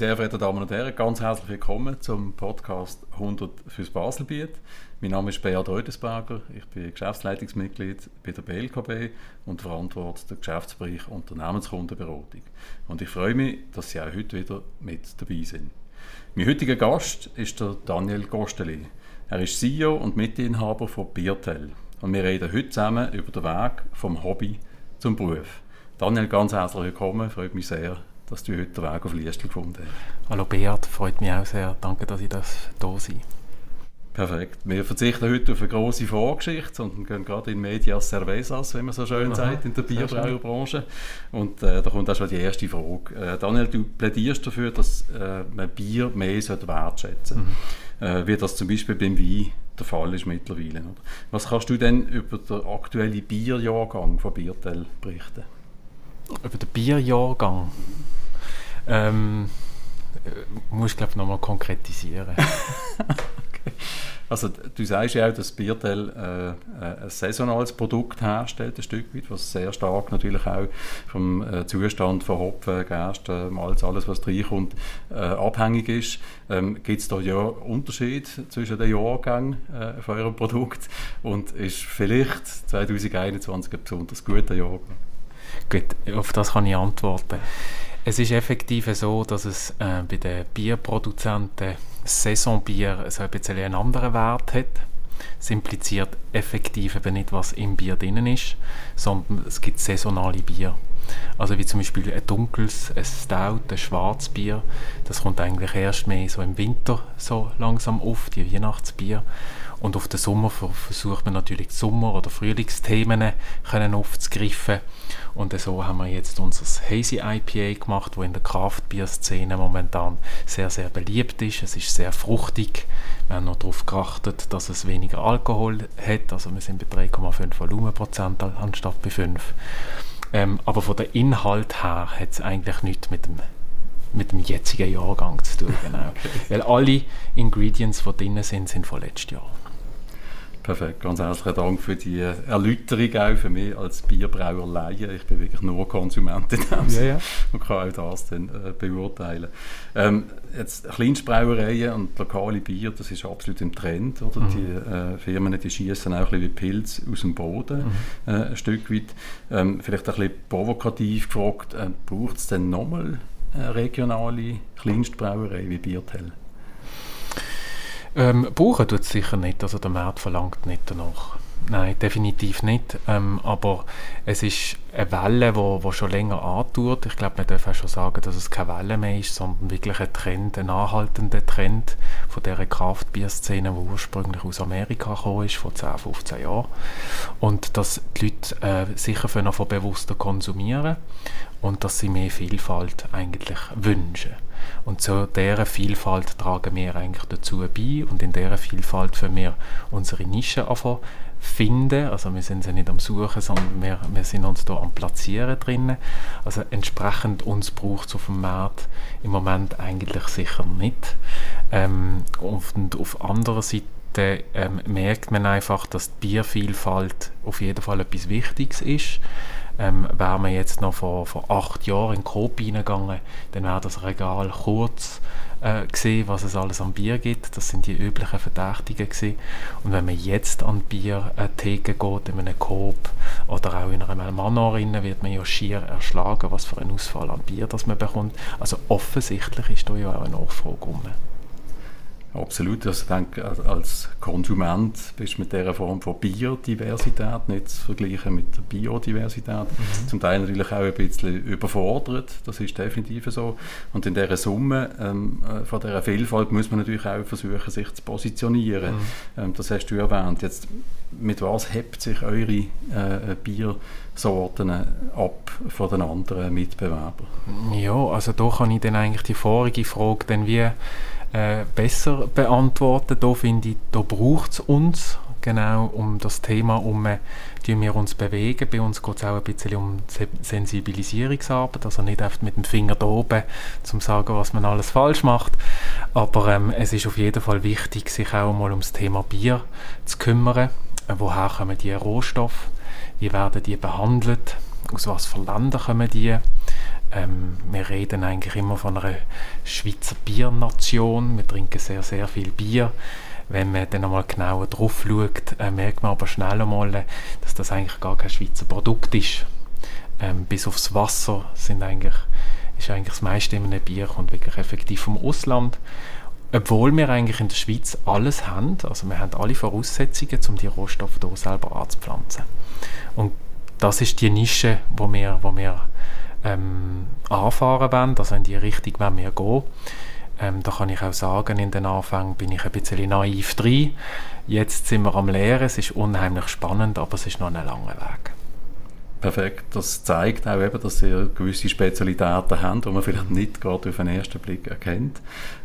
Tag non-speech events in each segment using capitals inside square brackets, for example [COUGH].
Sehr verehrten Damen und Herren, ganz herzlich willkommen zum Podcast 100 fürs Baselbiet. Mein Name ist Beat Reutesberger, ich bin Geschäftsleitungsmitglied bei der BLKB und verantworte den Geschäftsbereich Unternehmenskundenberatung. Und ich freue mich, dass Sie auch heute wieder mit dabei sind. Mein heutiger Gast ist der Daniel Gosteli. Er ist CEO und Mitinhaber von Biertel. Und wir reden heute zusammen über den Weg vom Hobby zum Beruf. Daniel, ganz herzlich willkommen, freut mich sehr, dass du heute den Weg auf Liestl gefunden hast. Hallo Beat, freut mich auch sehr. Danke, dass ich das da sein Perfekt. Wir verzichten heute auf eine grosse Vorgeschichte, sondern gehen gerade in Medias Cervezas, wie man so schön Aha, sagt, in der Bierbrauerbranche. Und äh, da kommt auch schon die erste Frage. Äh, Daniel, du plädierst dafür, dass äh, man Bier mehr wertschätzen sollte. Mhm. Wie das zum Beispiel beim Wein der Fall ist mittlerweile. Oder? Was kannst du denn über den aktuellen Bierjahrgang von Biertel berichten? Über den Bierjahrgang? Ähm, äh, muss ich glaube nochmal konkretisieren. [LAUGHS] okay. Also du sagst ja auch, dass Biertel äh, äh, ein saisonales Produkt herstellt, ein Stück weit, was sehr stark natürlich auch vom äh, Zustand von Hopfen, Gerste, Malz, alles was reinkommt, äh, abhängig ist. Ähm, Gibt es da ja Unterschied zwischen den Jahrgängen äh, von eurem Produkt und ist vielleicht 2021 ein besonders guter Jahrgang? Gut, auf das kann ich antworten. Es ist effektiv so, dass es äh, bei den Bierproduzenten Saisonbier so ein bisschen einen anderen Wert hat. Es impliziert effektiv eben nicht, was im Bier drin ist, sondern es gibt saisonale Bier. Also wie zum Beispiel ein dunkles, ein Stout, ein Schwarzbier. Das kommt eigentlich erst mehr so im Winter so langsam auf, die Weihnachtsbier. Und auf den Sommer versucht man natürlich Sommer- oder Frühlingsthemen können aufzugreifen. Und so haben wir jetzt unser Hazy IPA gemacht, wo in der Craft-Bier-Szene momentan sehr, sehr beliebt ist. Es ist sehr fruchtig. Wir haben noch darauf geachtet, dass es weniger Alkohol hat. Also wir sind bei 3,5 Volumenprozent anstatt bei 5. Ähm, aber von der Inhalt her hat es eigentlich nichts mit dem mit dem jetzigen Jahrgang zu tun. Genau. [LAUGHS] Weil alle Ingredients, die drin sind, sind von letztem Jahr. Perfekt, ganz herzlichen Dank für die Erläuterung auch für mich als Bierbrauer Laie. Ich bin wirklich nur Konsument in dem ja, ja. und kann auch das dann äh, beurteilen. Ähm, jetzt Kleinstbrauereien und lokale Bier, das ist absolut im Trend. Oder? Mhm. Die äh, Firmen die schießen auch ein bisschen wie Pilz aus dem Boden, mhm. äh, ein Stück weit. Ähm, vielleicht ein bisschen provokativ gefragt, äh, braucht es denn nochmal eine regionale Kleinstbrauerei wie Biertel? Ähm, brauchen tut es sicher nicht, also der Markt verlangt nicht danach. Nein, definitiv nicht. Ähm, aber es ist eine Welle, die wo, wo schon länger antut. Ich glaube, man darf auch schon sagen, dass es keine Welle mehr ist, sondern wirklich ein Trend, ein anhaltender Trend von dieser Kraftbier-Szene, die ursprünglich aus Amerika gekommen ist, vor 10, 15 Jahren. Und dass die Leute äh, sicher von bewusster konsumieren und dass sie mehr Vielfalt eigentlich wünschen. Und zu dieser Vielfalt tragen wir eigentlich dazu bei und in dieser Vielfalt für wir unsere Nische finden. Also wir sind sie nicht am Suchen, sondern wir, wir sind uns da am Platzieren drinnen. Also entsprechend uns braucht es auf dem Markt im Moment eigentlich sicher nicht. Ähm, und auf anderer Seite ähm, merkt man einfach, dass die Biervielfalt auf jeden Fall etwas Wichtiges ist. Ähm, wäre man jetzt noch vor, vor acht Jahren in Coop reingegangen, dann wäre das Regal kurz äh, gesehen, was es alles an Bier gibt. Das sind die üblichen Verdächtigen gewesen. Und wenn man jetzt an Biertheke geht, in einem Coop oder auch in einer Manor wird man ja schier erschlagen, was für einen Ausfall an Bier das man bekommt. Also offensichtlich ist da ja auch eine Nachfrage rum. Absolut. Also ich denke, als Konsument bist du mit dieser Form von Biodiversität nicht zu vergleichen mit der Biodiversität. Mhm. Zum Teil natürlich auch ein bisschen überfordert. Das ist definitiv so. Und in dieser Summe ähm, äh, von dieser Vielfalt muss man natürlich auch versuchen, sich zu positionieren. Mhm. Ähm, das hast du erwähnt. Jetzt, mit was hebt sich eure äh, Biersorten ab von den anderen Mitbewerbern? Ja, also da kann ich dann eigentlich die vorige Frage dann wie äh, besser beantworten. Da finde ich, da braucht es uns, genau um das Thema um äh, wir uns bewegen. Bei uns geht es auch ein bisschen um Sensibilisierungsarbeit, also nicht einfach mit dem Finger da oben, zum sagen, was man alles falsch macht. Aber ähm, es ist auf jeden Fall wichtig, sich auch mal ums Thema Bier zu kümmern. Äh, woher kommen die Rohstoffe? Wie werden die behandelt? Aus was für Ländern kommen die? Ähm, wir reden eigentlich immer von einer Schweizer Biernation. Wir trinken sehr, sehr viel Bier. Wenn man dann einmal genauer drauf schaut, äh, merkt man aber schnell einmal, dass das eigentlich gar kein Schweizer Produkt ist. Ähm, bis aufs Wasser sind eigentlich, ist eigentlich das meiste in einem Bier kommt wirklich effektiv vom Ausland. Obwohl wir eigentlich in der Schweiz alles haben, also wir haben alle Voraussetzungen, um die Rohstoffe hier selber anzupflanzen. Und das ist die Nische, wo wir, wo wir ähm, anfahren wollen, also in die Richtung wollen wir gehen. Ähm, da kann ich auch sagen, in den Anfängen bin ich ein bisschen naiv drin. Jetzt sind wir am Lehren, es ist unheimlich spannend, aber es ist noch ein langer Weg. Perfekt. Das zeigt auch eben, dass sie gewisse Spezialitäten haben, die man vielleicht nicht gerade auf den ersten Blick erkennt.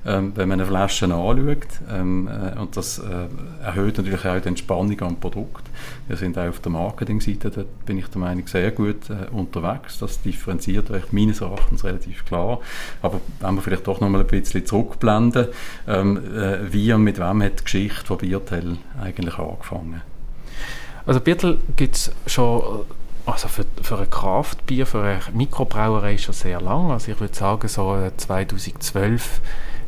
Ähm, wenn man eine Flasche anschaut, ähm, äh, und das äh, erhöht natürlich auch die Entspannung am Produkt. Wir sind auch auf der Marketingseite, da bin ich der Meinung, sehr gut äh, unterwegs. Das differenziert euch meines Erachtens relativ klar. Aber wenn wir vielleicht doch noch mal ein bisschen zurückblenden, ähm, äh, wie und mit wem hat die Geschichte von Biertel eigentlich angefangen? Also Biertel gibt es schon also für, für ein Kraftbier, für eine Mikrobrauerei schon sehr lang. Also ich würde sagen, so 2012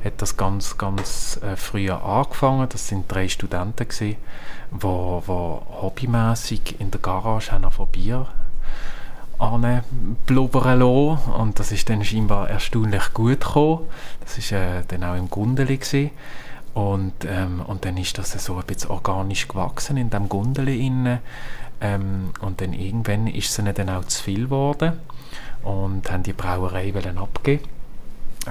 hat das ganz, ganz äh, früh angefangen. Das sind drei Studenten gewesen, wo, wo hobbymäßig in der Garage haben von Bier blubbern. Und das ist dann scheinbar erstaunlich gut gekommen. Das war äh, dann auch im Gundeli gewesen. Und, ähm, und dann ist das so ein bisschen organisch gewachsen in dem Gundeli innen. Ähm, und dann irgendwann ist es ihnen dann auch zu viel geworden und haben die Brauerei abgeben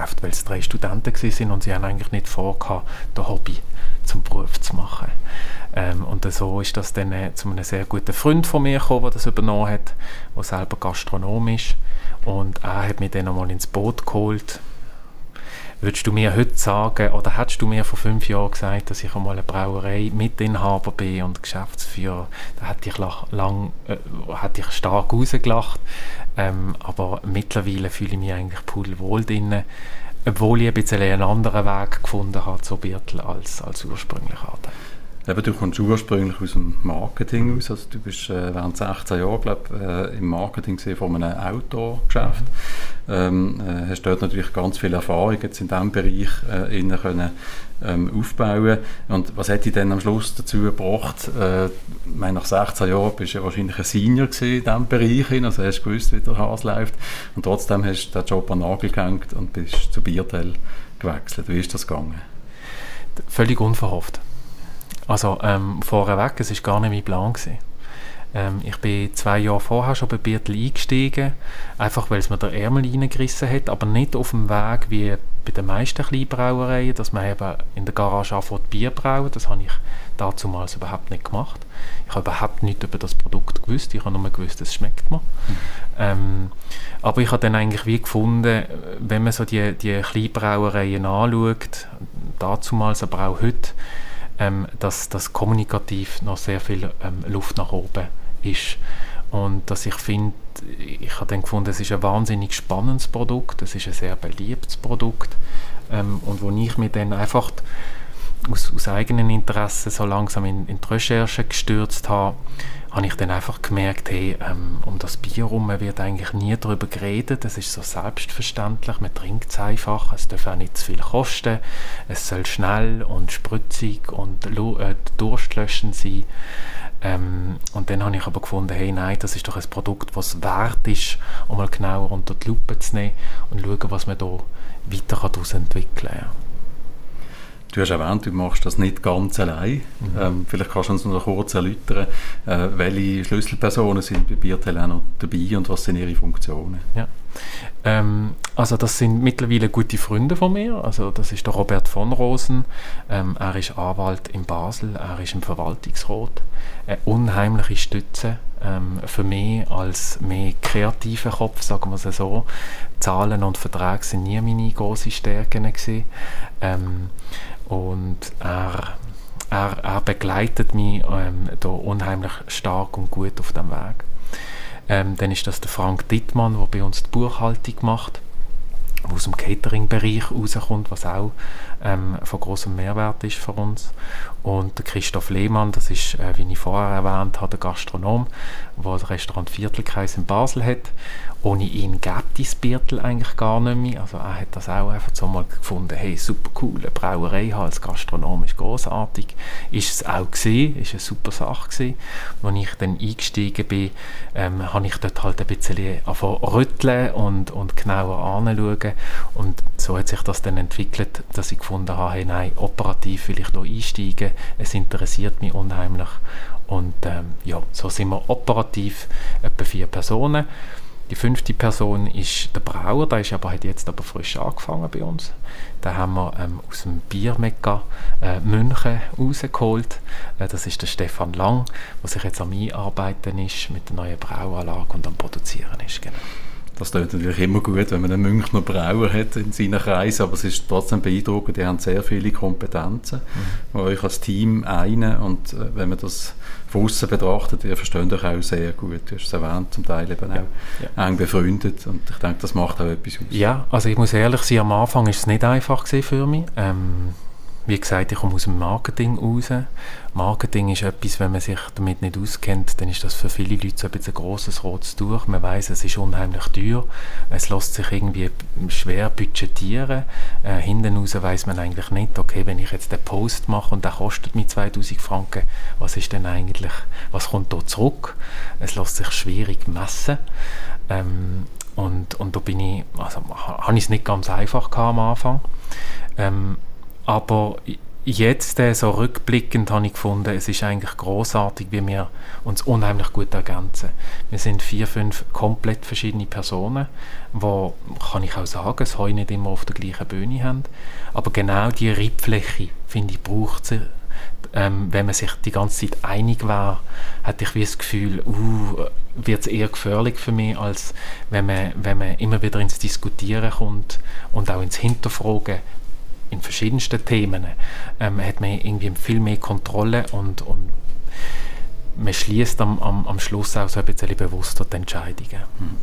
Oft, weil es drei Studenten waren und sie haben eigentlich nicht vorgehabt, das Hobby zum Beruf zu machen. Ähm, und so ist das dann äh, zu einem sehr guten Freund von mir gekommen, der das übernommen hat, der selber Gastronom ist. Und er hat mich dann einmal ins Boot geholt Würdest du mir heute sagen, oder hättest du mir vor fünf Jahren gesagt, dass ich einmal eine Brauerei Mitinhaber bin und Geschäftsführer, da hätte ich, lang, äh, hätte ich stark rausgelacht. Ähm, aber mittlerweile fühle ich mich eigentlich pudelwohl drin, obwohl ich ein bisschen einen anderen Weg gefunden habe zu Birtel als, als ursprünglich hatte. Eben, du kommst ursprünglich aus dem Marketing aus. Also du bist äh, während 16 Jahren glaub, äh, im Marketing von einem Outdoor-Geschäft. Ähm, äh, hast dort natürlich ganz viel Erfahrung jetzt in diesem Bereich äh, innen können, ähm, aufbauen. Und was hat dich dann am Schluss dazu gebracht? Äh, meine, nach 16 Jahren bist du ja wahrscheinlich ein Senior in diesem Bereich, also hast du gewusst, wie der Hase läuft. Und trotzdem hast du den Job an den Nagel gehängt und bist zu Biertel gewechselt. Wie ist das gegangen? Völlig unverhofft. Also ähm, vorweg, es war gar nicht mein Plan. Gewesen. Ähm, ich bin zwei Jahre vorher schon bei Biertel eingestiegen, einfach weil es mir der Ärmel reingerissen hat, aber nicht auf dem Weg wie bei den meisten Kleinbrauereien, dass man eben in der Garage anfängt Bier brauen. Das habe ich damals überhaupt nicht gemacht. Ich habe überhaupt nichts über das Produkt gewusst. Ich habe nur gewusst, es schmeckt mir. Mhm. Ähm, aber ich habe dann eigentlich wie gefunden, wenn man so die, die Kleinbrauereien anschaut, damals, aber auch heute, ähm, dass das kommunikativ noch sehr viel ähm, Luft nach oben ist. Und dass ich finde, ich habe dann gefunden, es ist ein wahnsinnig spannendes Produkt, es ist ein sehr beliebtes Produkt ähm, und wo ich mich dann einfach aus, aus eigenen Interessen so langsam in, in die Recherche gestürzt habe, habe ich dann einfach gemerkt, hey, ähm, um das Bier herum wird eigentlich nie darüber geredet, es ist so selbstverständlich, man trinkt es einfach, es darf auch nicht zu viel kosten, es soll schnell und spritzig und äh, durstlöschend sein. Ähm, und dann habe ich aber gefunden, hey, nein, das ist doch ein Produkt, was wert ist, um mal genauer unter die Lupe zu nehmen und schauen, was man da weiter daraus entwickeln kann. Du hast erwähnt, du machst das nicht ganz allein. Mhm. Ähm, vielleicht kannst du uns noch kurz erläutern, äh, welche Schlüsselpersonen sind bei Biertel noch dabei und was sind ihre Funktionen? Ja. Ähm, also das sind mittlerweile gute Freunde von mir. Also das ist der Robert von Rosen. Ähm, er ist Anwalt in Basel, er ist im Verwaltungsrat. Eine unheimliche Stütze ähm, für mich als mehr kreativer Kopf, sagen wir es so. Zahlen und Verträge sind nie meine große Stärken gewesen. Und er, er, er begleitet mich ähm, da unheimlich stark und gut auf dem Weg. Ähm, dann ist das der Frank Dittmann, der bei uns die Buchhaltung macht. aus dem Catering-Bereich rauskommt, was auch ähm, von großem Mehrwert ist für uns. Und der Christoph Lehmann, das ist, äh, wie ich vorher erwähnt habe, der Gastronom, der das Restaurant Viertelkreis in Basel hat. Ohne ihn gäbe das Viertel eigentlich gar nicht mehr. Also er hat das auch einfach so mal gefunden, hey, super cool, eine Brauerei als Gastronom ist großartig. Ist es auch gesehen, ist eine super Sache gewesen. Als ich dann eingestiegen bin, ähm, habe ich dort halt ein bisschen rütteln und, und genauer anschauen. Und so hat sich das dann entwickelt, dass ich gefunden habe, hey, nein, operativ will ich hier einsteigen, es interessiert mich unheimlich. Und ähm, ja, so sind wir operativ etwa vier Personen. Die fünfte Person ist der Brauer, der ist aber, hat jetzt aber frisch angefangen bei uns. Den haben wir ähm, aus dem Biermekka äh, München rausgeholt. Äh, das ist der Stefan Lang, der sich jetzt am Einarbeiten ist mit der neuen Brauanlage und am Produzieren ist. Genau. Das klingt natürlich immer gut, wenn man einen Münchner Brauer hat in seinen Kreisen, aber es ist trotzdem beeindruckend, die haben sehr viele Kompetenzen, mhm. euch als Team einen und äh, wenn man das von außen betrachtet, ihr versteht euch auch sehr gut, du hast es erwähnt, zum Teil eben ja. auch ja. eng befreundet und ich denke, das macht auch etwas aus. Ja, also ich muss ehrlich sein, am Anfang ist es nicht einfach für mich. Ähm, wie gesagt, ich komme aus dem Marketing raus. Marketing ist etwas, wenn man sich damit nicht auskennt, dann ist das für viele Leute so ein, bisschen grosses rotes Tuch. Man weiß, es ist unheimlich teuer. Es lässt sich irgendwie schwer budgetieren. Äh, hinten raus weiß man eigentlich nicht, okay, wenn ich jetzt den Post mache und der kostet mir 2000 Franken, was ist denn eigentlich, was kommt da zurück? Es lässt sich schwierig messen. Ähm, und, und da bin ich, also habe ich es nicht ganz einfach am Anfang. Ähm, aber jetzt, äh, so rückblickend, habe ich gefunden, es ist eigentlich großartig, wie wir uns unheimlich gut ergänzen. Wir sind vier, fünf komplett verschiedene Personen, die, kann ich auch sagen, das heute nicht immer auf der gleichen Bühne haben. Aber genau die Riebfläche, finde ich, braucht sie. Ähm, wenn man sich die ganze Zeit einig war, hatte ich wie das Gefühl, uh, wird es eher gefährlich für mich, als wenn man, wenn man immer wieder ins Diskutieren kommt und auch ins Hinterfragen, in verschiedensten Themen ähm, hat man irgendwie viel mehr Kontrolle und, und man schließt am, am, am Schluss auch so ein bisschen bewusster die Entscheidungen. Hm.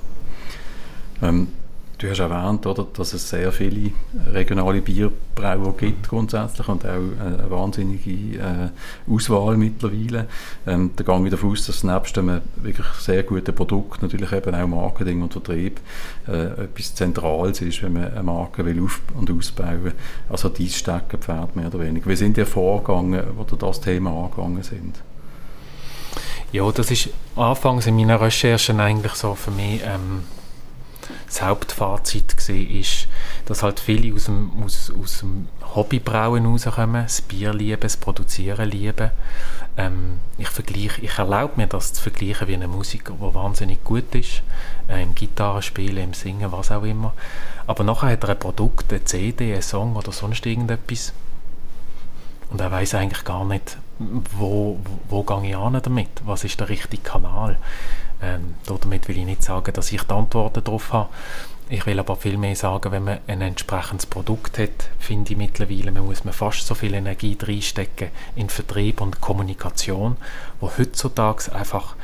Ähm, Du hast erwähnt, oder, dass es sehr viele regionale Bierbrauer gibt grundsätzlich und auch eine wahnsinnige äh, Auswahl mittlerweile. Ähm, da gehe ich davon aus, dass nebst einem wirklich sehr guten Produkt natürlich eben auch Marketing und Vertrieb äh, etwas Zentrales ist, wenn man eine Marke will auf- und ausbauen. Also dieses Steckenpferd mehr oder weniger. Wie sind die vorgegangen, wo das Thema angegangen sind? Ja, das ist anfangs in meiner Recherchen eigentlich so für mich ähm, das Hauptfazit gesehen ist, dass halt viele aus dem, aus, aus dem Hobbybrauen rauskommen, das Bier lieben, das Produzieren lieben. Ähm, ich, vergleiche, ich erlaube mir das zu vergleichen wie eine Musiker, der wahnsinnig gut ist, äh, im Gitarrespielen, im Singen, was auch immer. Aber nachher hat er ein Produkt, eine CD, einen Song oder sonst irgendetwas und er weiß eigentlich gar nicht, wo, wo, wo gehe ich an damit, was ist der richtige Kanal. Ähm, damit will ich nicht sagen, dass ich die Antworten darauf habe. Ich will aber viel mehr sagen, wenn man ein entsprechendes Produkt hat, finde ich mittlerweile, man muss man fast so viel Energie reinstecken in Vertrieb und Kommunikation, wo heutzutage einfach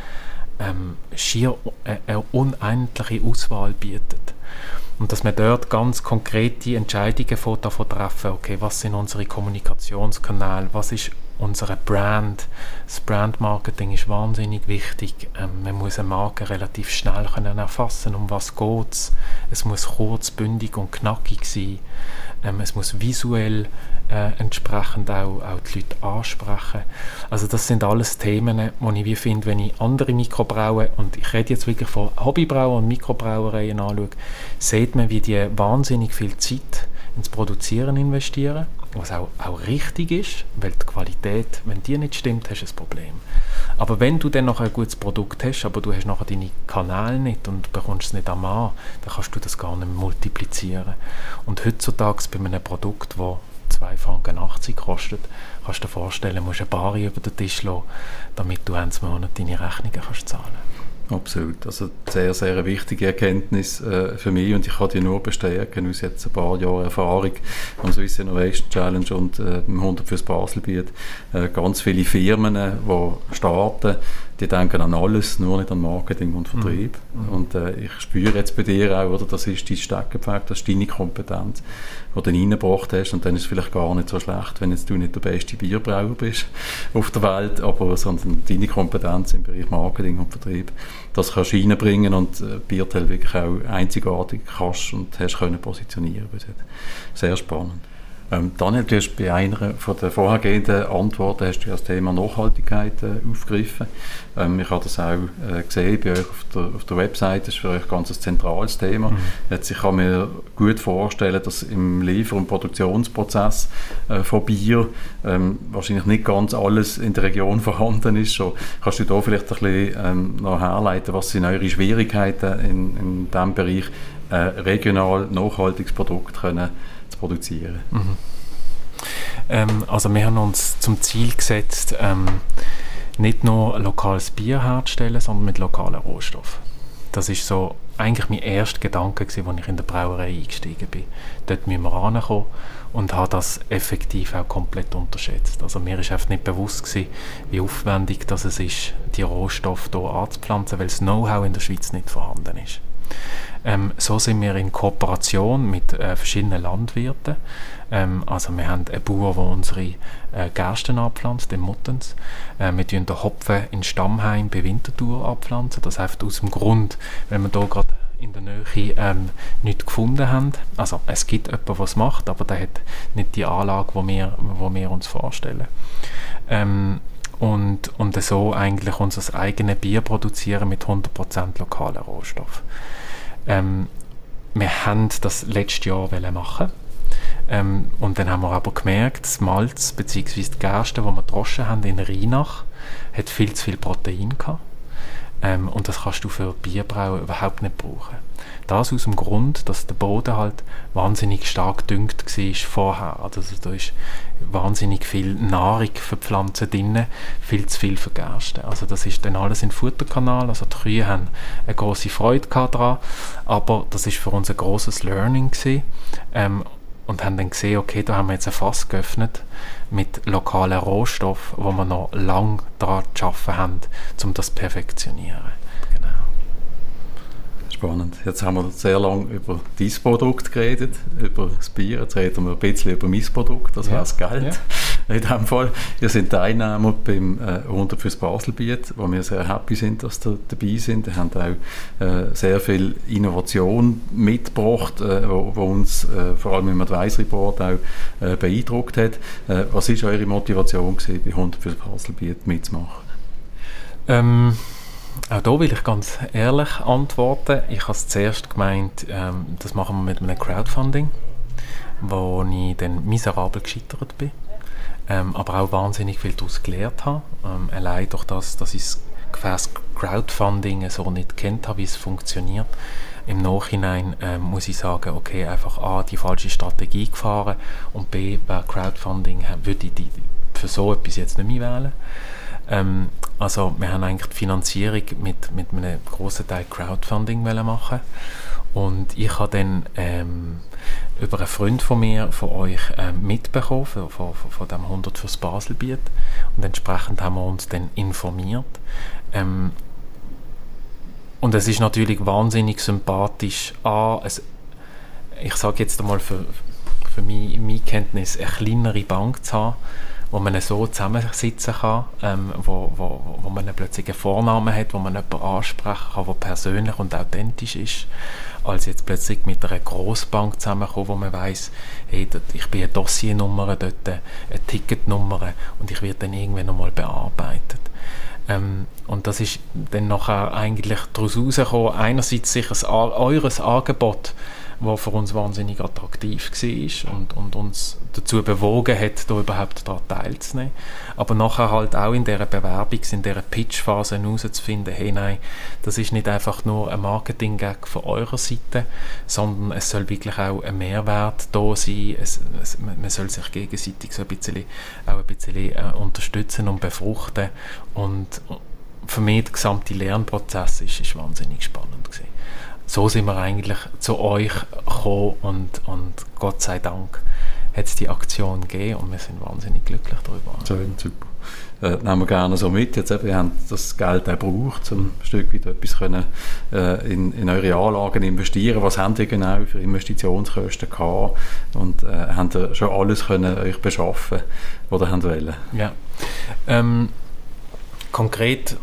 ähm, schier eine unendliche Auswahl bietet. Und dass man dort ganz konkrete Entscheidungen davon treffen, okay, was sind unsere Kommunikationskanäle, was ist unsere Brand. Das Brandmarketing ist wahnsinnig wichtig. Ähm, man muss eine Marke relativ schnell können erfassen, um was geht es. muss kurz, bündig und knackig sein. Ähm, es muss visuell äh, entsprechend auch, auch die Leute ansprechen. Also das sind alles Themen, die ich wie finde, wenn ich andere Mikrobrauen, und ich rede jetzt wirklich von Hobbybrauen und Mikrobrauereien anschaue, sieht man, wie die wahnsinnig viel Zeit ins Produzieren investieren was auch, auch richtig ist, weil die Qualität, wenn die nicht stimmt, hast du ein Problem. Aber wenn du dann noch ein gutes Produkt hast, aber du hast nachher deine Kanäle nicht und bekommst es nicht am Mann, dann kannst du das gar nicht multiplizieren. Und heutzutage bei einem Produkt, das 2,80 Franken kostet, kannst du dir vorstellen, musst du eine Bar über den Tisch lassen, damit du eins Monat deine Rechnungen kannst zahlen Absolut. Also sehr, sehr eine wichtige Erkenntnis äh, für mich und ich kann die nur bestärken aus jetzt ein paar Jahren Erfahrung am Swiss Innovation Challenge und äh, im 100 fürs Baselbiet. Äh, ganz viele Firmen, die starten, die denken an alles, nur nicht an Marketing und Vertrieb. Mhm. Und äh, ich spüre jetzt bei dir auch, oder, das ist dein Steckenpferd, das ist deine Kompetenz, die du reingebracht hast. Und dann ist es vielleicht gar nicht so schlecht, wenn jetzt du nicht der beste Bierbrauer bist [LAUGHS] auf der Welt, aber sondern deine Kompetenz im Bereich Marketing und Vertrieb, das kannst du reinbringen und äh, Biertel wirklich auch einzigartig kannst und hast können positionieren. Sehr spannend. Ähm, Daniel, du hast bei einer von der vorhergehenden Antworten hast du das Thema Nachhaltigkeit äh, aufgegriffen. Ähm, ich habe das auch äh, gesehen bei euch auf der, auf der Website, das ist für euch ganz ein zentrales Thema. Mhm. Jetzt, ich kann mir gut vorstellen, dass im Liefer- und Produktionsprozess äh, von Bier ähm, wahrscheinlich nicht ganz alles in der Region [LAUGHS] vorhanden ist. So, kannst du da vielleicht ein bisschen ähm, noch herleiten, was sind eure Schwierigkeiten in, in diesem Bereich, äh, regional nachhaltiges Produkt können produzieren. Mhm. Ähm, also wir haben uns zum Ziel gesetzt, ähm, nicht nur lokales Bier herzustellen, sondern mit lokalen Rohstoffen. Das ist so eigentlich mein erster Gedanke gewesen, als ich in der Brauerei eingestiegen bin. Dort müssen wir rankommen und habe das effektiv auch komplett unterschätzt. Also mir einfach nicht bewusst gewesen, wie aufwendig das es ist, die Rohstoffe hier anzupflanzen, weil das Know-how in der Schweiz nicht vorhanden ist. Ähm, so sind wir in Kooperation mit äh, verschiedenen Landwirten. Ähm, also wir haben einen Bauer, der unsere äh, Gersten abpflanzt, den Muttens. Äh, wir pflanzen den Hopfen in Stammheim bei Winterthur abpflanzen. Das heißt aus dem Grund, wenn wir hier gerade in der Nähe ähm, nichts gefunden haben. Also es gibt jemanden, der es macht, aber der hat nicht die Anlage, die wir, wo wir uns vorstellen. Ähm, und, und so eigentlich unser eigenes Bier produzieren mit 100% lokalen Rohstoffen. Ähm, wir haben das letztes Jahr machen ähm, und dann haben wir aber gemerkt, das Malz bzw. die Gerste, die wir gedroschen haben in Rheinach, hat viel zu viel Protein gehabt. Ähm, und das kannst du für Bierbrauen überhaupt nicht brauchen. Das aus dem Grund, dass der Boden halt wahnsinnig stark düngt war vorher. Also da ist wahnsinnig viel Nahrung für Pflanzen drin, viel zu viel für Gerste. Also das ist dann alles im Futterkanal. Also die Kühe haben eine große Freude daran, aber das ist für uns ein großes Learning. Ähm, und haben dann gesehen, okay, da haben wir jetzt ein Fass geöffnet mit lokalen Rohstoffen, wo wir noch lange daran zu arbeiten haben, um das zu perfektionieren. Spannend. Jetzt haben wir sehr lange über dein Produkt geredet, über das Bier. Jetzt reden wir ein bisschen über mein Produkt, das ja. das Geld. Ja [LAUGHS] in diesem Fall. Ihr seid Teilnehmer beim äh, 100 fürs Baselbiet, wo wir sehr happy sind, dass ihr dabei sind. Ihr habt auch äh, sehr viel Innovation mitgebracht, äh, wo, wo, uns äh, vor allem im Advisory Board auch äh, beeindruckt hat. Äh, was war eure Motivation gewesen, bei 100 fürs Baselbiet mitzumachen? Ähm auch da will ich ganz ehrlich antworten. Ich habe zuerst gemeint, ähm, das machen wir mit einem Crowdfunding, wo ich dann miserabel gescheitert bin ähm, aber auch wahnsinnig viel daraus gelernt habe. Ähm, allein durch das, dass ich das Gefäß Crowdfunding so nicht kennt habe, wie es funktioniert. Im Nachhinein ähm, muss ich sagen, okay, einfach A, die falsche Strategie gefahren und B, bei Crowdfunding würde ich die, für so etwas jetzt nicht mehr wählen. Ähm, also wir haben eigentlich die Finanzierung mit, mit einem grossen Teil Crowdfunding machen und ich habe dann ähm, über einen Freund von mir, von euch, ähm, mitbekommen, von, von, von dem 100 fürs Baselbiet. Und entsprechend haben wir uns dann informiert. Ähm, und es ist natürlich wahnsinnig sympathisch, A, es, ich sage jetzt einmal für, für meine, meine Kenntnis, eine kleinere Bank zu haben, wo man so zusammensitzen kann, ähm, wo, wo, wo man einen Vornamen hat, wo man jemanden ansprechen kann, der persönlich und authentisch ist, als jetzt plötzlich mit einer Grossbank zusammenkommen, wo man weiß, hey, ich bin eine Dossiernummer dort, eine Ticketnummer und ich werde dann irgendwann nochmal bearbeitet. Ähm, und das ist dann nachher eigentlich daraus herausgekommen, einerseits sicher eures Angebot was für uns wahnsinnig attraktiv war und, und uns dazu bewogen hat, da überhaupt daran teilzunehmen. Aber nachher halt auch in dieser Bewerbungs-, in dieser Pitch-Phase herauszufinden, hey nein, das ist nicht einfach nur ein Marketing-Gag von eurer Seite, sondern es soll wirklich auch ein Mehrwert da sein, es, es, man soll sich gegenseitig so ein bisschen, auch ein bisschen äh, unterstützen und befruchten und für mich der gesamte Lernprozess ist, ist wahnsinnig spannend gewesen. So sind wir eigentlich zu euch gekommen und, und Gott sei Dank hat es die Aktion gegeben und wir sind wahnsinnig glücklich darüber. Schön, super. Äh, nehmen wir gerne so mit. Jetzt ihr habt das Geld auch gebraucht, um ein Stück weit etwas können, äh, in, in eure Anlagen investieren. Was habt ihr genau für Investitionskosten gehabt und äh, habt ihr schon alles können euch beschaffen, was ihr wollt? Ja. Ähm, konkret,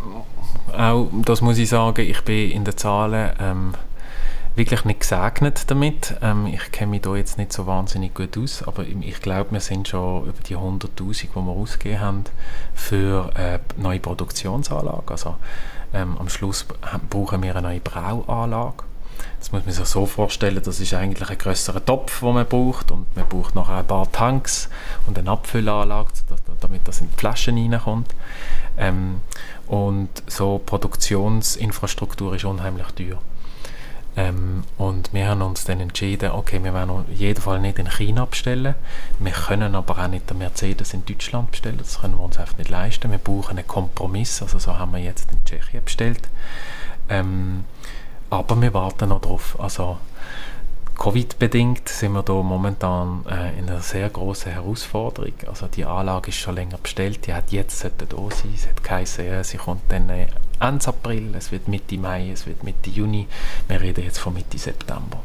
auch das muss ich sagen, ich bin in den Zahlen ähm, wirklich nicht gesegnet damit. Ähm, ich kenne mich da jetzt nicht so wahnsinnig gut aus, aber ich glaube, wir sind schon über die 100'000, die wir ausgegeben haben für äh, neue Produktionsanlage. Also ähm, am Schluss brauchen wir eine neue Brauanlage. Das muss man sich so vorstellen, das ist eigentlich ein größerer Topf, den man braucht und man braucht noch ein paar Tanks und eine Abfüllanlage, damit das in die Flaschen reinkommt. Ähm, und so Produktionsinfrastruktur ist unheimlich teuer. Ähm, und wir haben uns dann entschieden, okay, wir werden auf jeden Fall nicht in China bestellen. Wir können aber auch nicht den Mercedes in Deutschland bestellen. Das können wir uns einfach nicht leisten. Wir brauchen einen Kompromiss. Also so haben wir jetzt in Tschechien bestellt. Ähm, aber wir warten noch drauf. Also Covid-bedingt sind wir da momentan äh, in einer sehr großen Herausforderung. Also die Anlage ist schon länger bestellt, die hat jetzt da sein. Es hat geheißen, sie kommt dann äh, Ende April, es wird Mitte Mai, es wird Mitte Juni. Wir reden jetzt von Mitte September.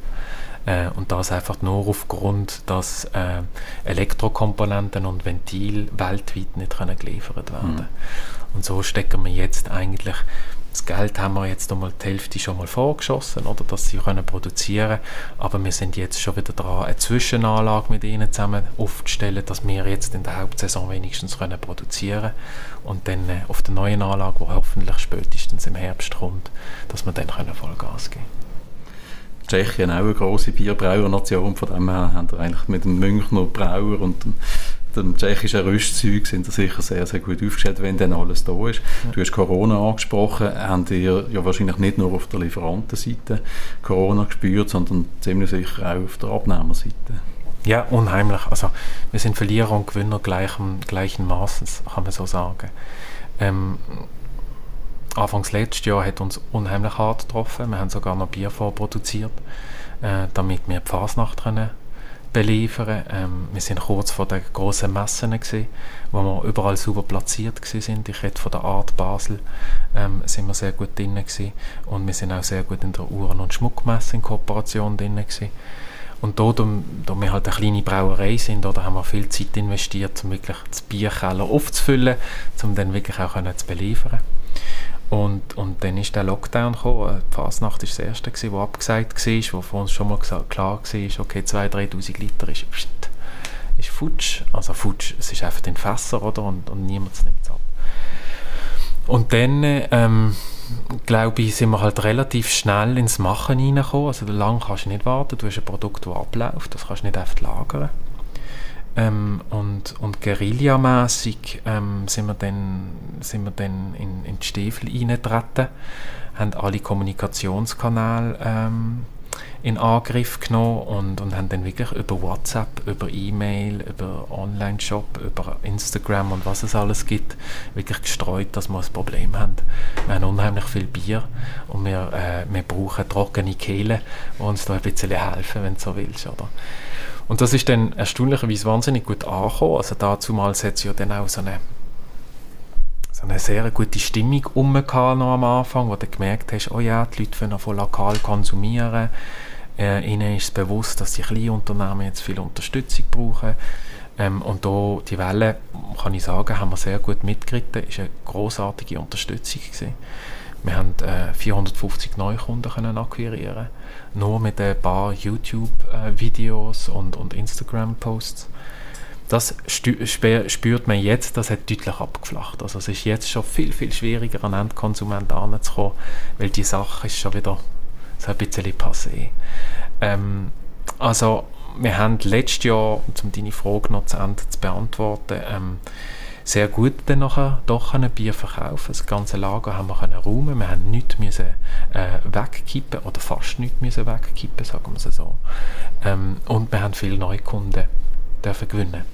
Äh, und das einfach nur aufgrund, dass äh, Elektrokomponenten und Ventil weltweit nicht können geliefert werden mhm. Und so stecken wir jetzt eigentlich das Geld haben wir jetzt einmal die Hälfte schon mal vorgeschossen, oder, dass sie können produzieren aber wir sind jetzt schon wieder dran, eine Zwischenanlage mit ihnen zusammen aufzustellen, dass wir jetzt in der Hauptsaison wenigstens können produzieren und dann äh, auf der neuen Anlage, die hoffentlich spätestens im Herbst kommt, dass wir dann können Vollgas geben Tschechien auch eine grosse Bierbrauernation, von dem her haben wir eigentlich mit dem Münchner Brauer und dem dem tschechischen Rüstzeug sind wir sicher sehr, sehr gut aufgestellt, wenn dann alles da ist. Du hast Corona angesprochen, habt ihr ja wahrscheinlich nicht nur auf der Lieferantenseite Corona gespürt, sondern ziemlich sicher auch auf der Abnehmerseite. Ja, unheimlich. Also wir sind Verlierer und Gewinner gleichen, gleichen Maßes, kann man so sagen. Ähm, Anfangs letztes Jahr hat uns unheimlich hart getroffen. Wir haben sogar noch Bier vorproduziert, äh, damit wir die Fasnacht können beliefern. Ähm, wir sind kurz vor den grossen Messen gewesen, wo wir überall super platziert sind. Ich rede von der Art Basel, ähm, sind wir sehr gut drin gewesen. und wir sind auch sehr gut in der Uhren- und Schmuckmesse in Kooperation drin gewesen. Und da, da, wir halt eine kleine Brauerei sind, da haben wir viel Zeit investiert, um wirklich das Bierkeller aufzufüllen, um dann wirklich auch zu beliefern. Und, und dann ist der Lockdown gekommen. Äh, die Fasnacht war das erste, das abgesagt war, wo für uns schon mal klar war, okay, 2'000, 3'000 Liter ist, ist futsch. Also futsch, es ist einfach in Fässer, oder? Und, und niemand nimmt es ab. Und dann, ähm, glaube ich, sind wir halt relativ schnell ins Machen reingekommen. Also lang kannst du nicht warten, du hast ein Produkt, das abläuft, das kannst du nicht einfach lagern. Ähm, und und Guerillamässig ähm, sind wir dann, sind wir dann in, in die Stiefel eingetreten, haben alle Kommunikationskanäle ähm, in Angriff genommen und, und haben dann wirklich über WhatsApp, über E-Mail, über Online-Shop, über Instagram und was es alles gibt, wirklich gestreut, dass wir ein Problem haben. Wir haben unheimlich viel Bier und wir, äh, wir brauchen trockene Kehle, die uns da ein bisschen helfen, wenn du so willst. Oder? Und das ist dann erstaunlicherweise wahnsinnig gut angekommen. Also dazumals hat es ja dann auch so eine, so eine sehr gute Stimmung um noch am Anfang, wo du gemerkt hast, oh ja, die Leute wollen von lokal konsumieren. Äh, ihnen ist bewusst, dass die kleinen Unternehmen jetzt viel Unterstützung brauchen. Ähm, und da die Welle, kann ich sagen, haben wir sehr gut mitgeritten. ist eine großartige Unterstützung gewesen. Wir haben äh, 450 Neukunden können akquirieren nur mit ein paar YouTube-Videos und, und Instagram-Posts. Das spürt man jetzt, das hat deutlich abgeflacht. Also es ist jetzt schon viel, viel schwieriger an Endkonsumenten anzukommen, weil die Sache ist schon wieder so ein bisschen passé. Ähm, also wir haben letztes Jahr, um deine Frage noch zu Ende zu beantworten, ähm, sehr gut dann nachher doch ein Bier verkaufen. Das ganze Lager haben wir können räumen. Wir haben nichts müssen, äh, wegkippen oder fast nichts müssen wegkippen, sagen wir es so. Ähm, und wir haben viele Neukunden dürfen gewinnen.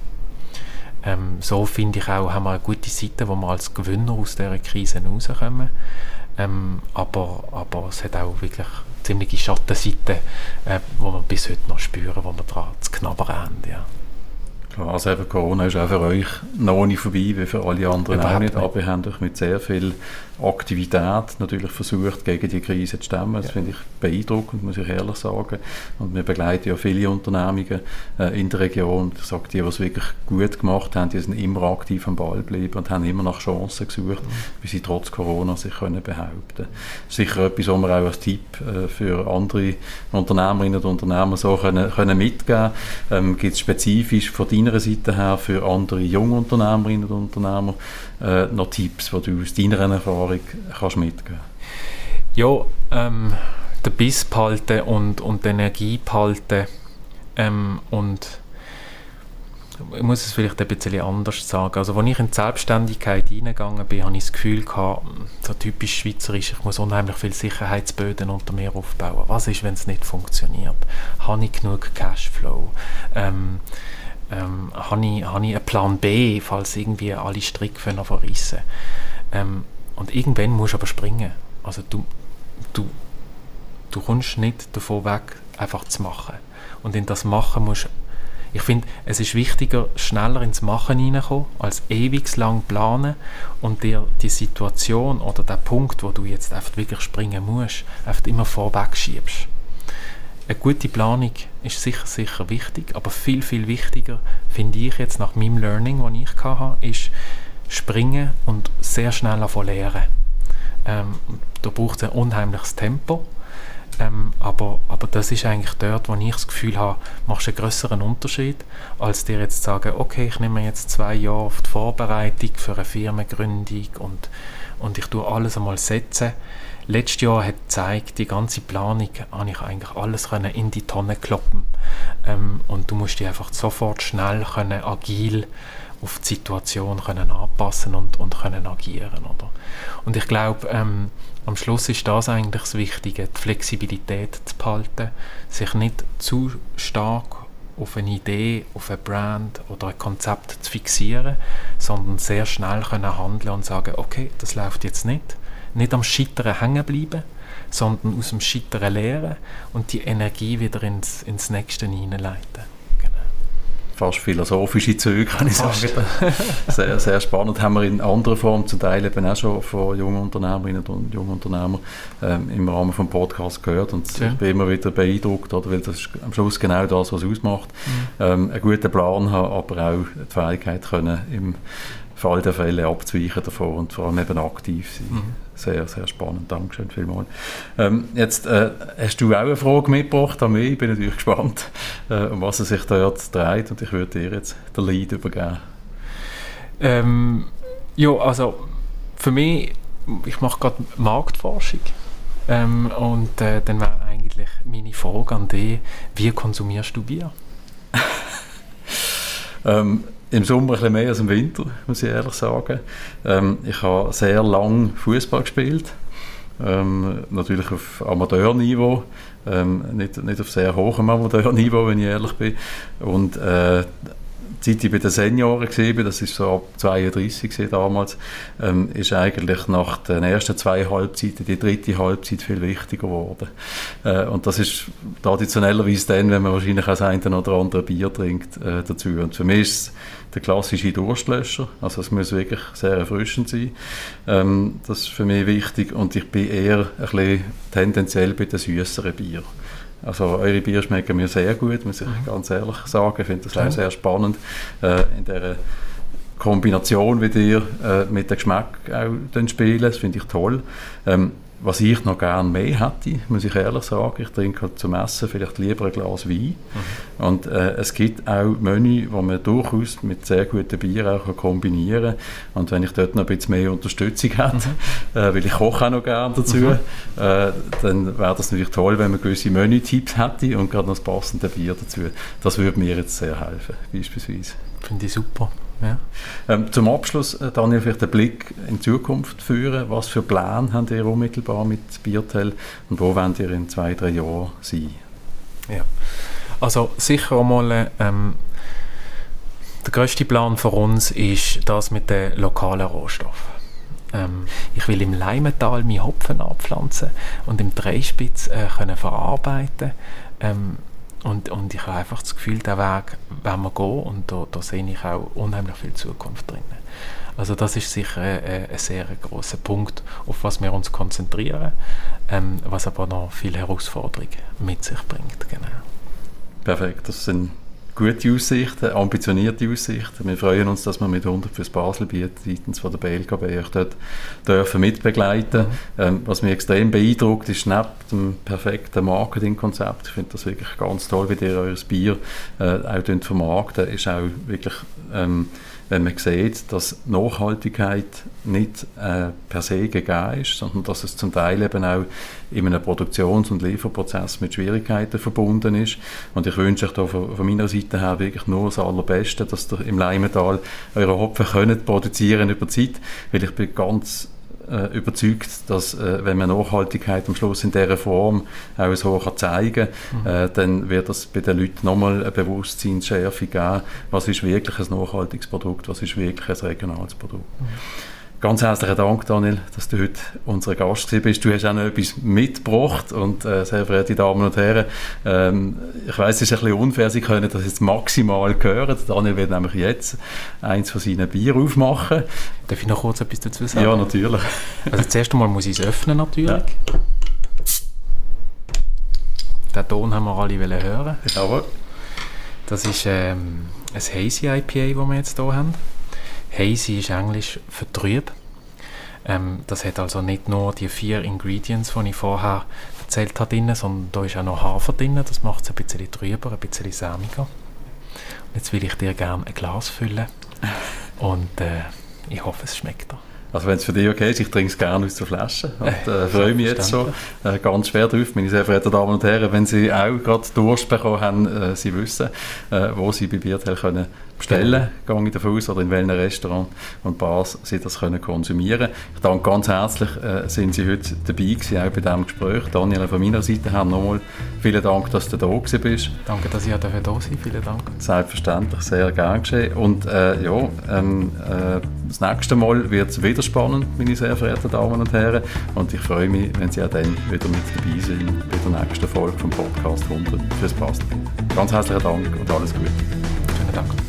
Ähm, so finde ich auch, haben wir eine gute Seite, wo wir als Gewinner aus dieser Krise rauskommen. Ähm, aber, aber es hat auch wirklich ziemliche Schattenseiten, äh, wo wir bis heute noch spüren, wo wir dran zu knabbern haben. Ja. Klar, also eben Corona ist auch für euch noch nicht vorbei, wie für alle anderen Überhaupt auch nicht, aber ihr habt euch mit sehr viel Aktivität natürlich versucht, gegen die Krise zu stemmen. Das ja. finde ich beeindruckend, muss ich ehrlich sagen. Und wir begleiten ja viele Unternehmungen äh, in der Region. Ich sage, die, die es wirklich gut gemacht haben, die sind immer aktiv am Ball geblieben und haben immer nach Chancen gesucht, mhm. wie sie trotz Corona sich können behaupten Sicher etwas, was wir auch als Tipp äh, für andere Unternehmerinnen und Unternehmer so können, können mitgeben ähm, Gibt es spezifisch von deiner Seite her für andere junge Unternehmerinnen und Unternehmer äh, noch Tipps, die du aus deiner Erfahrung kannst mitgeben Ja, ähm, den Biss behalten und, und die Energie behalten ähm, und ich muss es vielleicht ein bisschen anders sagen. Also, als ich in die Selbstständigkeit reingegangen bin, habe ich das Gefühl gehabt, so typisch schweizerisch, ich muss unheimlich viel Sicherheitsböden unter mir aufbauen. Was ist, wenn es nicht funktioniert? Habe ich genug Cashflow? Ähm, ähm, habe ich, hab ich einen Plan B, falls irgendwie alle Stricke verrissen ähm, Und irgendwann musst du aber springen. Also du, du, du kommst nicht davon weg, einfach zu machen. Und in das Machen musst ich finde, es ist wichtiger, schneller ins Machen hineinkommen, als ewig lang planen und dir die Situation oder der Punkt, wo du jetzt einfach wirklich springen musst, einfach immer vorweg schiebst. Eine gute Planung ist sicher, sicher wichtig, aber viel, viel wichtiger finde ich jetzt nach meinem Learning, das ich hatte, ist springen und sehr schnell davon lernen. Ähm, da braucht es ein unheimliches Tempo, ähm, aber, aber das ist eigentlich dort, wo ich das Gefühl habe, machst einen größeren Unterschied, als dir jetzt zu sagen, okay, ich nehme jetzt zwei Jahre auf die Vorbereitung für eine Firmengründung und, und ich tue alles einmal setzen letztes Jahr hat gezeigt, die ganze Planung habe ich eigentlich alles können in die Tonne kloppen ähm, und du musst dich einfach sofort schnell können, agil auf die Situation können anpassen und, und können agieren. Oder? Und ich glaube, ähm, am Schluss ist das eigentlich das Wichtige, die Flexibilität zu behalten, sich nicht zu stark auf eine Idee, auf eine Brand oder ein Konzept zu fixieren, sondern sehr schnell können handeln und sagen, okay, das läuft jetzt nicht, nicht am Scheitern hängen bleiben, sondern aus dem Scheitern lernen und die Energie wieder ins, ins Nächste hineinleiten. Fast philosophische Züge, kann ich sagen. sehr, sehr spannend. Haben wir in anderer Form zum Teil eben auch schon von jungen Unternehmerinnen und jungen Unternehmern ähm, im Rahmen des Podcasts gehört. Und ja. ich bin immer wieder beeindruckt, oder, weil das ist am Schluss genau das, was ausmacht. Mhm. Ähm, einen guten Plan haben, aber auch die Fähigkeit können, im Fall der Fälle abzuweichen davon und vor allem eben aktiv sein. Mhm. Sehr, sehr spannend. Dankeschön vielmals. Ähm, jetzt äh, hast du auch eine Frage mitgebracht an mich. Ich bin natürlich [LAUGHS] gespannt, äh, um was es sich dort dreht und ich würde dir jetzt den Lead übergeben. Ähm, ja, also für mich, ich mache gerade Marktforschung ähm, und äh, dann wäre eigentlich meine Frage an dich, wie konsumierst du Bier? [LAUGHS] ähm, im Sommer ein bisschen mehr als im Winter, muss ich ehrlich sagen. Ähm, ich habe sehr lange Fußball gespielt. Ähm, natürlich auf Amateurniveau, ähm, nicht, nicht auf sehr hohem Amateurniveau, wenn ich ehrlich bin. Und äh, Zeit ich bei den Senioren war, das ist so ab 32 damals, ähm, ist eigentlich nach den ersten zwei Halbzeiten die dritte Halbzeit viel wichtiger geworden. Äh, und das ist traditionellerweise dann, wenn man wahrscheinlich auch das eine oder andere Bier trinkt, äh, dazu. Und für mich ist der klassische Durstlöscher, also es muss wirklich sehr erfrischend sein. Ähm, das ist für mich wichtig und ich bin eher ein bisschen tendenziell bei den süßeren Bier. Also eure Bier schmecken mir sehr gut, muss ich mhm. ganz ehrlich sagen. Ich finde das auch sehr spannend äh, in der Kombination, wie ihr äh, mit dem Geschmack auch spielen. Das finde ich toll. Ähm, was ich noch gerne mehr hätte, muss ich ehrlich sagen, ich trinke halt zum Essen vielleicht lieber ein Glas Wein. Mhm. Und äh, es gibt auch Menü, die man durchaus mit sehr gutem Bier auch kombinieren kann. Und wenn ich dort noch ein bisschen mehr Unterstützung hätte, mhm. äh, weil ich koche auch noch gerne dazu, mhm. äh, dann wäre das natürlich toll, wenn man gewisse Menü-Tipps hätte und gerade noch das passende Bier dazu. Das würde mir jetzt sehr helfen, beispielsweise. Finde ich super. Ja. Ähm, zum Abschluss, äh, Daniel, vielleicht einen Blick in die Zukunft führen. Was für Pläne habt ihr unmittelbar mit Biertel und wo wollt ihr in zwei, drei Jahren sein? Ja. Also sicher einmal ähm, der grösste Plan für uns ist das mit den lokalen Rohstoffen. Ähm, ich will im Leimental meine Hopfen abpflanzen und im Dreispitz äh, können verarbeiten. Ähm, und, und ich habe einfach das Gefühl, der Weg werden wir gehen und da, da sehe ich auch unheimlich viel Zukunft drin. Also das ist sicher ein, ein sehr großer Punkt, auf was wir uns konzentrieren, ähm, was aber noch viele Herausforderungen mit sich bringt. Genau. Perfekt, das sind gute Aussichten, ambitionierte Aussichten. Wir freuen uns, dass wir mit 100 fürs Baselbiet seitens von der BLKB euch dort dürfen mitbegleiten. Ähm, was mich extrem beeindruckt, ist neben dem perfekten Marketingkonzept, ich finde das wirklich ganz toll, wie ihr euer Bier äh, auch vermarkten, ist auch wirklich ähm, wenn man sieht, dass Nachhaltigkeit nicht äh, per se gegeben ist, sondern dass es zum Teil eben auch in einem Produktions- und Lieferprozess mit Schwierigkeiten verbunden ist. Und ich wünsche euch da von, von, meiner Seite her wirklich nur das Allerbeste, dass ihr im Leimental eure Hopfen könnt produzieren über Zeit, weil ich bin ganz äh, überzeugt, dass äh, wenn man Nachhaltigkeit am Schluss in dieser Form auch so kann zeigen kann, mhm. äh, dann wird das bei den Leuten nochmal eine Bewusstseinsschärfe geben, was ist wirklich ein nachhaltiges Produkt, was ist wirklich ein regionales Produkt. Mhm. Ganz herzlichen Dank, Daniel, dass du heute unser Gast bist. Du hast auch noch etwas mitgebracht und äh, sehr verehrte Damen und Herren, ähm, ich weiß, es ist ein bisschen unfair, Sie können das jetzt maximal hören. Daniel wird nämlich jetzt eins von seinen Bier aufmachen. Darf ich noch kurz etwas dazu sagen? Ja, natürlich. Also zuerst einmal muss ich es öffnen natürlich. Ja. Den Ton haben wir alle hören. Jawohl. Das ist ähm, ein Hazy IPA, das wir jetzt hier haben. Hazy ist Englisch für trüb. Ähm, das hat also nicht nur die vier Ingredients, die ich vorher erzählt habe, drin, sondern da ist auch noch Hafer drin. Das macht es ein bisschen trüber, ein bisschen sämiger. Und jetzt will ich dir gerne ein Glas füllen [LAUGHS] und äh, ich hoffe, es schmeckt dir. Also wenn es für dich okay ist, ich trinke es gerne aus der Flasche. Und äh, [LAUGHS] freue mich jetzt schon äh, ganz schwer drauf. Meine sehr verehrten Damen und Herren, wenn Sie auch gerade Durst bekommen haben, äh, Sie wissen, äh, wo Sie bei Biertel können bestellen, gehe ich davon aus, oder in welchen Restaurant und Bars Sie das können konsumieren Ich danke ganz herzlich, äh, sind Sie heute dabei gewesen, auch bei diesem Gespräch. Daniel, von meiner Seite her nochmal vielen Dank, dass du da gewesen bist. Danke, dass ich da sein durfte. Vielen Dank. Selbstverständlich, sehr gerne geschehen. Und äh, ja, ähm, äh, das nächste Mal wird es wieder spannend, meine sehr verehrten Damen und Herren. Und ich freue mich, wenn Sie auch dann wieder mit dabei sind bei der nächsten Folge vom Podcast 100 fürs Passt. Ganz herzlichen Dank und alles Gute. Vielen Dank.